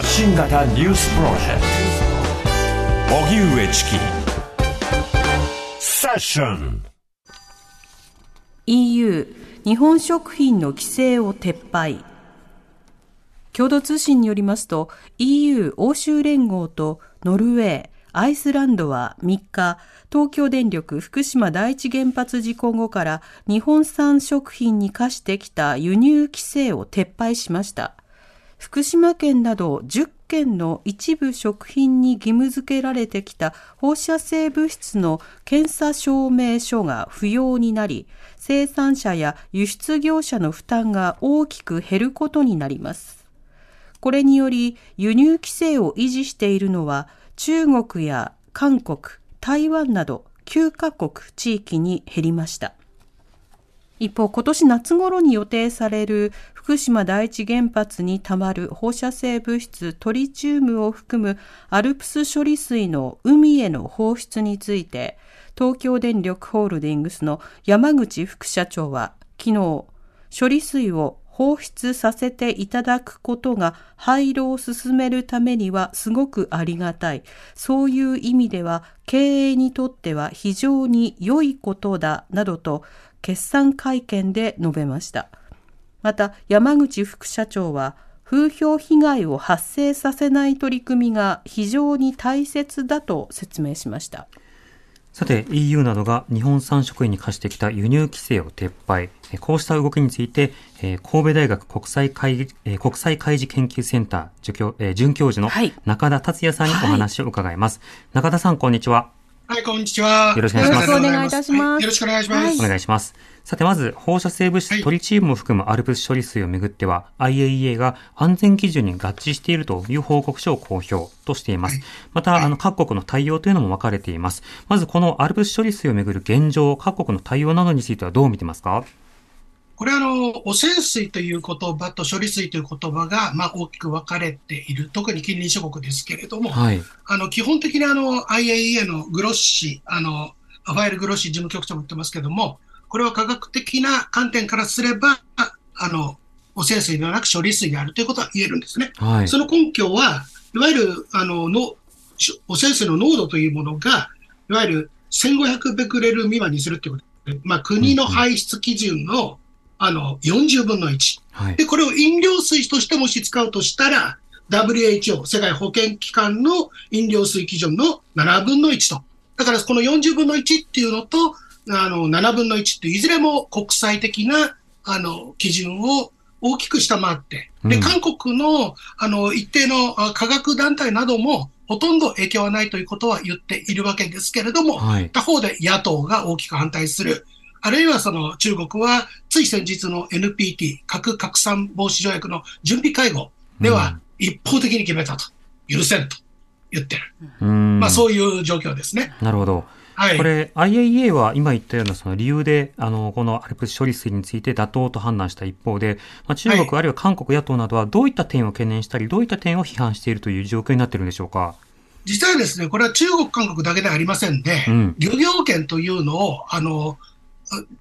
発信型ニュースプロジェクト。荻上チキ。セッション。EU 日本食品の規制を撤廃。共同通信によりますと EU 欧州連合とノルウェーアイスランドは3日、東京電力福島第一原発事故後から日本産食品に課してきた輸入規制を撤廃しました。福島県など10県の一部食品に義務付けられてきた放射性物質の検査証明書が不要になり、生産者や輸出業者の負担が大きく減ることになります。これにより輸入規制を維持しているのは中国や韓国、台湾など9カ国地域に減りました。一方、今年夏頃に予定される福島第一原発にたまる放射性物質トリチウムを含むアルプス処理水の海への放出について、東京電力ホールディングスの山口副社長は昨日、処理水を放出させていただくことが廃炉を進めるためにはすごくありがたい。そういう意味では経営にとっては非常に良いことだなどと決算会見で述べました。また山口副社長は風評被害を発生させない取り組みが非常に大切だと説明しました。さて EU などが日本産食品に課してきた輸入規制を撤廃。こうした動きについて神戸大学国際会国際開示研究センター助教准教授の中田達也さんにお話を伺います、はい、中田さんこんにちははい、こんにちは。よろしくお願いします。お願いいたします。よろしくお願いします。お願いします。さて、まず、放射性物質トリチウムを含むアルプス処理水をめぐっては、IAEA が安全基準に合致しているという報告書を公表としています。また、あの、各国の対応というのも分かれています。まず、このアルプス処理水をめぐる現状、各国の対応などについてはどう見てますか？これはあの、汚染水という言葉と処理水という言葉が、まあ、大きく分かれている、特に近隣諸国ですけれども、はい、あの基本的にあの IAEA のグロッシ、あのアファイル・グロッシ事務局長も言ってますけれども、これは科学的な観点からすれば、あの汚染水ではなく処理水であるということは言えるんですね。はい、その根拠は、いわゆるあのの汚染水の濃度というものが、いわゆる1500ベクレル未満にするということで、まあ、国の排出基準のあの、40分の1。はい、で、これを飲料水としてもし使うとしたら、WHO、世界保健機関の飲料水基準の7分の1と。だからこの40分の1っていうのと、あの、7分の1っていずれも国際的な、あの、基準を大きく下回って、で、韓国の、あの、一定の科学団体なども、ほとんど影響はないということは言っているわけですけれども、はい、他方で野党が大きく反対する。あるいはその中国は、つい先日の NPT、核拡散防止条約の準備会合では、一方的に決めたと、許せんと言ってる。まあそういう状況ですね。なるほど。はい、これ、IAEA は今言ったようなその理由で、あの、このアルプス処理水について妥当と判断した一方で、まあ、中国、はい、あるいは韓国野党などはどういった点を懸念したり、どういった点を批判しているという状況になっているんでしょうか？実際ですね、これは中国、韓国だけではありませんで、うん、漁業権というのを、あの、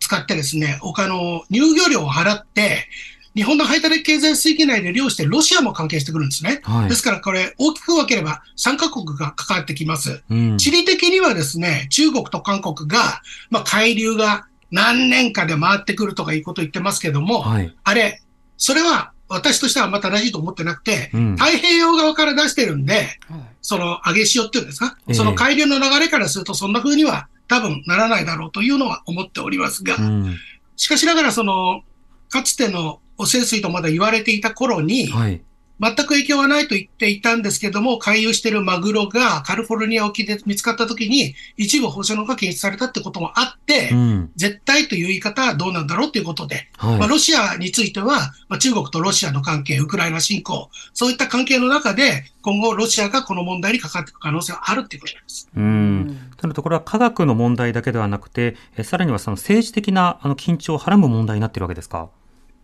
使ってですね、他の入漁料を払って、日本の排他的経済水域内で漁してロシアも関係してくるんですね。はい、ですからこれ大きく分ければ3カ国が関わってきます。うん、地理的にはですね、中国と韓国が、まあ、海流が何年かで回ってくるとかいうことを言ってますけども、はい、あれ、それは私としてはあんま正しいと思ってなくて、うん、太平洋側から出してるんで、その上げ潮っていうんですか、えー、その海流の流れからするとそんな風には多分ならないだろうというのは思っておりますが、うん、しかしながらその、かつての汚染水とまだ言われていた頃に、はい、全く影響はないと言っていたんですけども、回遊しているマグロがカリフォルニア沖で見つかったときに、一部放射能が検出されたってこともあって、うん、絶対という言い方はどうなんだろうということで、はい、まあ、ロシアについては、まあ、中国とロシアの関係、ウクライナ侵攻、そういった関係の中で、今後ロシアがこの問題に関わっていく可能性はあるということです。うん。ただところは科学の問題だけではなくて、えさらにはその政治的なあの緊張をはらむ問題になっているわけですか？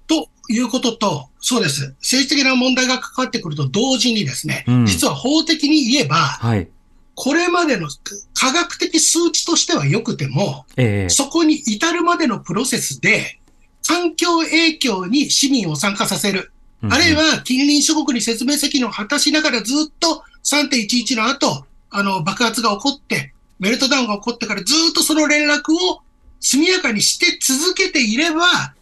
ということと、そうです。政治的な問題が関わってくると同時にですね、うん、実は法的に言えば、はい、これまでの科学的数値としては良くても、えー、そこに至るまでのプロセスで、環境影響に市民を参加させる。あるいは近隣諸国に説明責任を果たしながらずっと3.11の後、あの、爆発が起こって、メルトダウンが起こってからずっとその連絡を速やかにして続けていれば、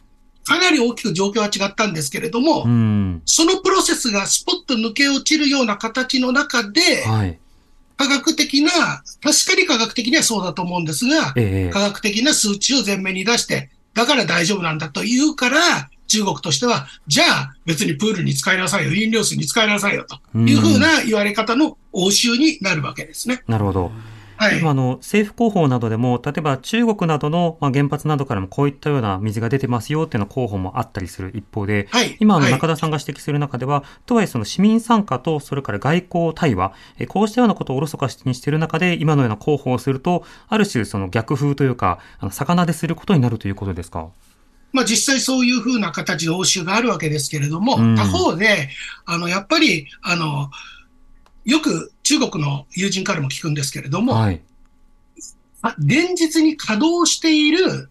かなり大きく状況は違ったんですけれども、そのプロセスがスポッと抜け落ちるような形の中で、はい、科学的な、確かに科学的にはそうだと思うんですが、え科学的な数値を前面に出して、だから大丈夫なんだと言うから、中国としては、じゃあ別にプールに使いなさいよ、飲料水に使いなさいよというふうな言われ方の応酬になるわけですね。なるほど。はい、今の政府広報などでも、例えば中国などの、まあ、原発などからもこういったような水が出てますよっていうの広報もあったりする一方で、はい、今の中田さんが指摘する中では、はい、とはいえその市民参加とそれから外交対話、えこうしたようなことをおろそかにしている中で、今のような広報をすると、ある種その逆風というか、あの魚ですることになるということですか？まあ実際そういうふうな形の応酬があるわけですけれども、うん、他方で、あの、やっぱり、あの、よく中国の友人からも聞くんですけれども、はい、現実に稼働している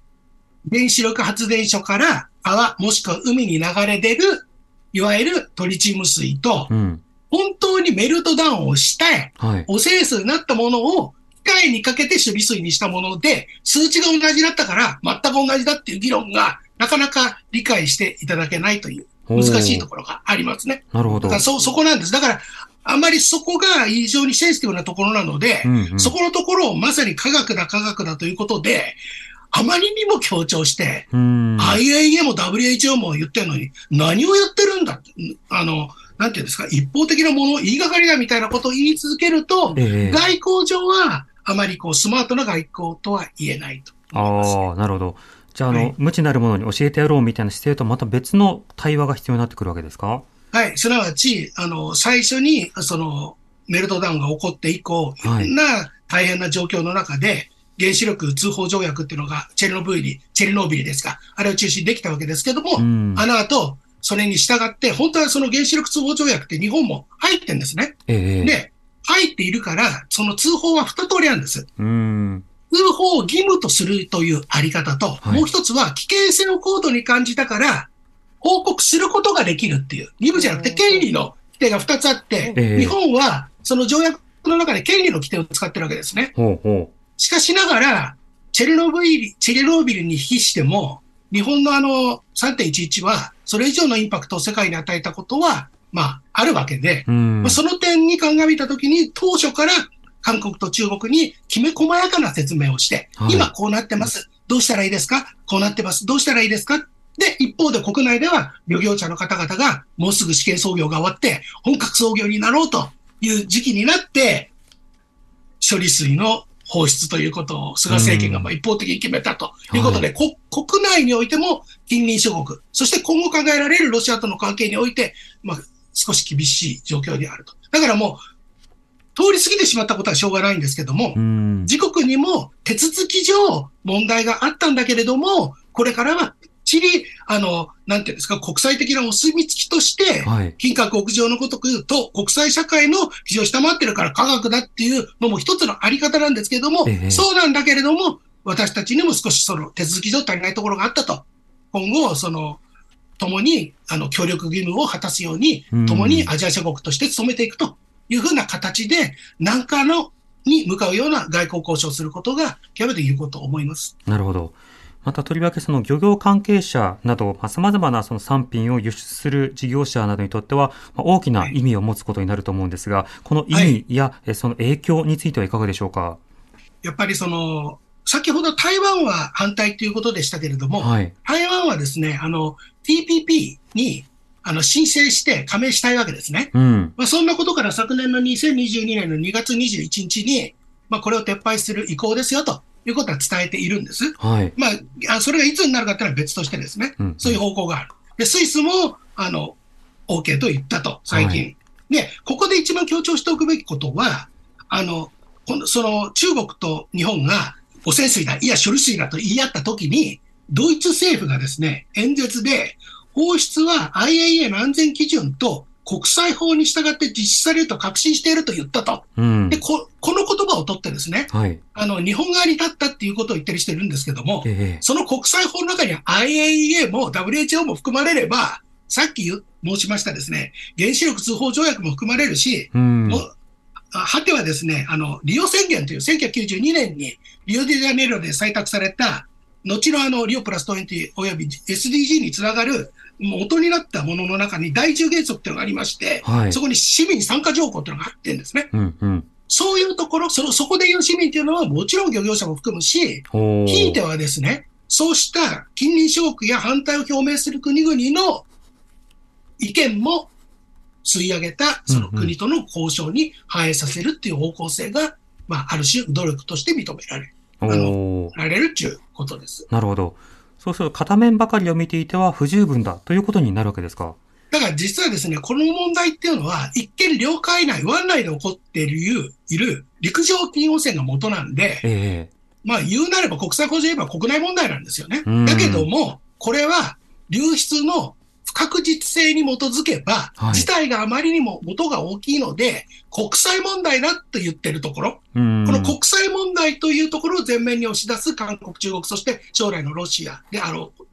原子力発電所から川、もしくは海に流れ出る、いわゆるトリチウム水と、うん、本当にメルトダウンをして、はい、汚染水になったものを機械にかけて処理水にしたもので、数値が同じだったから全く同じだっていう議論がなかなか理解していただけないという難しいところがありますね。なるほど。だからそ、そこなんです。だから、あまりそこが非常にセンシティブなところなので、うんうん、そこのところをまさに科学だ科学だということで、あまりにも強調して、IAEA も WHO も言ってるのに、何をやってるんだあの、なんていうんですか、一方的なもの、言いがかりだみたいなことを言い続けると、えー、外交上はあまりこうスマートな外交とは言えないと。ああ、なるほど。じゃあ、あの、はい、無知なるものに教えてやろうみたいな姿勢とまた別の対話が必要になってくるわけですか？はい、すなわち、あの、最初に、その、メルトダウンが起こって以降、いろんな大変な状況の中で、原子力通報条約っていうのが、チェルノブイリ、チェルノビリですか、あれを中心にできたわけですけども、うん、あの後、それに従って、本当はその原子力通報条約って日本も入ってんですね。えー、で、入っているから、その通報は二通りあるんです。うん。通報を義務とするというあり方と、はい、もう一つは危険性を高度に感じたから、報告することができるっていう、義務じゃなくて権利の規定が2つあって、えー、日本はその条約の中で権利の規定を使ってるわけですね。ほうほう。しかしながら、チェルノブイリ、チェルノービルに比しても、日本のあの3.11は、それ以上のインパクトを世界に与えたことは、まあ、あるわけで、まあ、その点に鑑みたときに、当初から韓国と中国にきめ細やかな説明をして、はい、今こうなってます。どうしたらいいですか？こうなってます。どうしたらいいですか？で、一方で国内では漁業者の方々がもうすぐ試験操業が終わって本格操業になろうという時期になって処理水の放出ということを菅政権がまあ一方的に決めたということで、はい、国内においても近隣諸国、そして今後考えられるロシアとの関係において、まあ、少し厳しい状況にあると。だからもう、通り過ぎてしまったことはしょうがないんですけども、自国にも手続き上問題があったんだけれども、これからはちり、あの、なんていうんですか、国際的なお墨付きとして、金閣屋上のごとくと国際社会の基準を下回ってるから科学だっていうのも一つのあり方なんですけれども、ええ、そうなんだけれども、私たちにも少しその手続き上足りないところがあったと。今後、その、共に、あの、協力義務を果たすように、共にアジア諸国として努めていくというふうな形で、何かの、に向かうような外交交渉をすることが極めて有効と思います。なるほど。またとりわけその漁業関係者など、まあ、様々なその産品を輸出する事業者などにとっては、まあ、大きな意味を持つことになると思うんですが、この意味や、はい、その影響についてはいかがでしょうか？やっぱりその、先ほど台湾は反対ということでしたけれども、はい、台湾はですね、あの、TPP にあの申請して加盟したいわけですね。うん、まあ、そんなことから昨年の2022年の2月21日に、まあ、これを撤廃する意向ですよということは伝えているんです。はい。まあ、それがいつになるかっていうのは別としてですね、うん、そういう方向がある。で、スイスも、あの、OK と言ったと、最近。はい、で、ここで一番強調しておくべきことは、あの、その中国と日本が汚染水だ、いや処理水だと言い合ったときに、ドイツ政府がですね、演説で、放出は IAEA の安全基準と国際法に従って実施されると確信していると言ったと。うん、でこ、この言葉を取ってですね、はい、あの、日本側に立ったっていうことを言ってる人いるんですけども、えその国際法の中には IAEA も WHO も含まれれば、さっき申しましたですね、原子力通報条約も含まれるし、うん。果てはですね、あの、リオ宣言という1992年にリオデジャネイロで採択された、後のあの、リオプラス20および SDG につながる元になったものの中に第10原則というのがありまして、はい、そこに市民参加条項というのが入ってるんですね。うんうんそういうところ、そのそこでいう市民というのはもちろん漁業者も含むし、ひいてはですね、そうした近隣諸国や反対を表明する国々の意見も吸い上げたその国との交渉に反映させるっていう方向性が、まあ、ある種努力として認められる。あの、られるっていうことです。なるほど。そうすると片面ばかりを見ていては不十分だということになるわけですか？だから実はですね、この問題っていうのは、一見領海内、湾内で起こっているいる陸上金汚染が元なんで、えー、まあ言うなれば国際法上言えば国内問題なんですよね。だけども、これは流出の不確実性に基づけば、はい、事態があまりにも元が大きいので、国際問題だと言ってるところ、この国際問題というところを前面に押し出す韓国、中国、そして将来のロシアであろう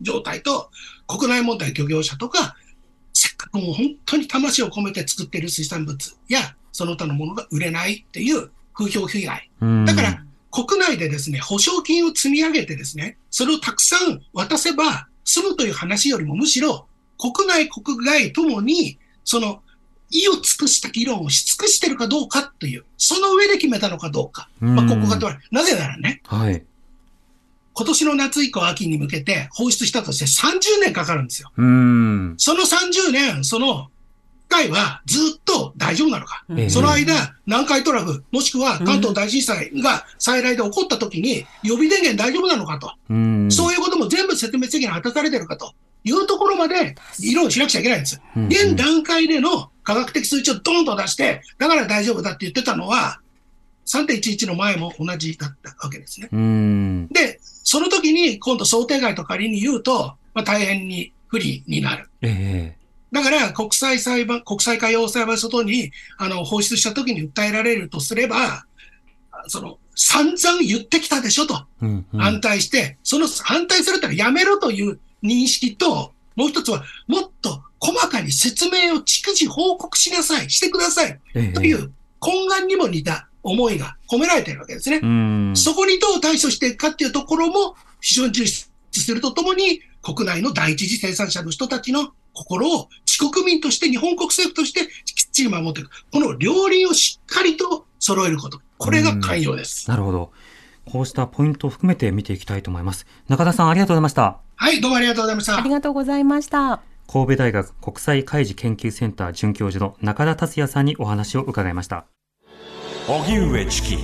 状態と、国内問題漁業者とか、せっかくもう本当に魂を込めて作っている水産物や、その他のものが売れないっていう風評被害。だから、国内でですね、保証金を積み上げてですね、それをたくさん渡せば済むという話よりもむしろ、国内、国外ともに、その、意を尽くした議論をし尽くしてるかどうかという、その上で決めたのかどうか。まあ、ここが問われる。なぜならね、はい。今年の夏以降、秋に向けて放出したとして30年かかるんですよ。うんその30年、その回はずっと大丈夫なのか。うん、その間、南海トラフ、もしくは関東大震災が再来で起こった時に、予備電源大丈夫なのかと。うんそういうことも全部説明責任果たされてるかというところまで議論しなくちゃいけないんです。うん現段階での科学的数値をドンと出して、だから大丈夫だって言ってたのは、3.11の前も同じだったわけですね。で、その時に今度想定外と仮に言うと、まあ、大変に不利になる。えー、だから国際裁判、国際海洋裁判所等にあの放出した時に訴えられるとすれば、その散々言ってきたでしょと、反対して、その反対するったらやめろという認識と、もう一つはもっと細かに説明を逐次報告しなさい、してください、という懇願にも似た思いが込められているわけですね。そこにどう対処していくかっていうところも非常に重視するとともに、国内の第一次生産者の人たちの心を自国民として日本国政府としてきっちり守っていく。この両輪をしっかりと揃えること。これが寛容です。なるほど。こうしたポイントを含めて見ていきたいと思います。中田さんありがとうございました。はい、どうもありがとうございました。ありがとうございました。神戸大学国際海事研究センター准教授の中田達也さんにお話を伺いました。荻上チキ